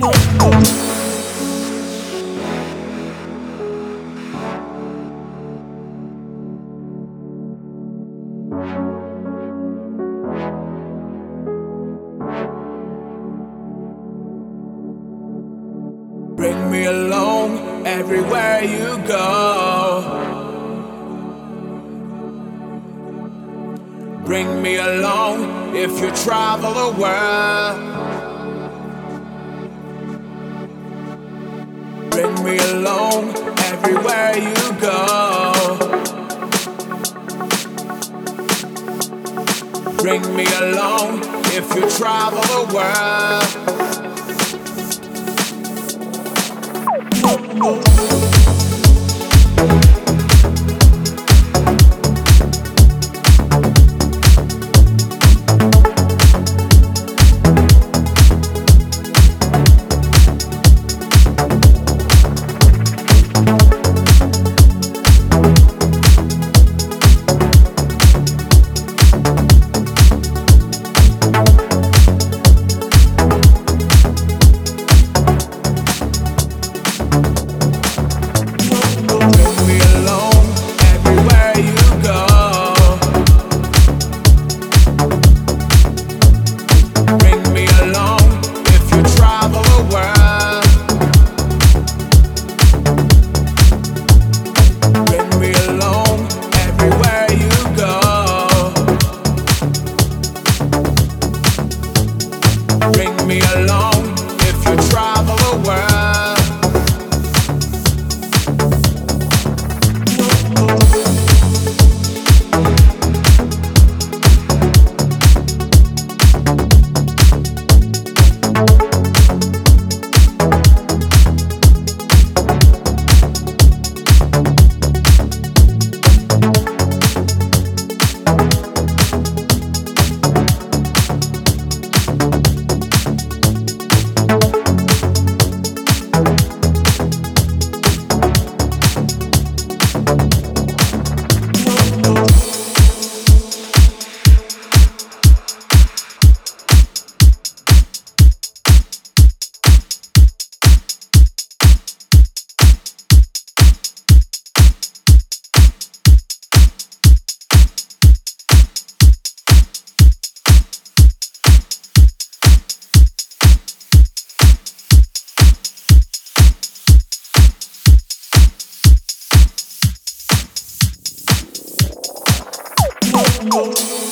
Bring me along everywhere you go. Bring me along if you travel the world. Me along everywhere you go. Bring me along if you travel the world. me alone. Oh.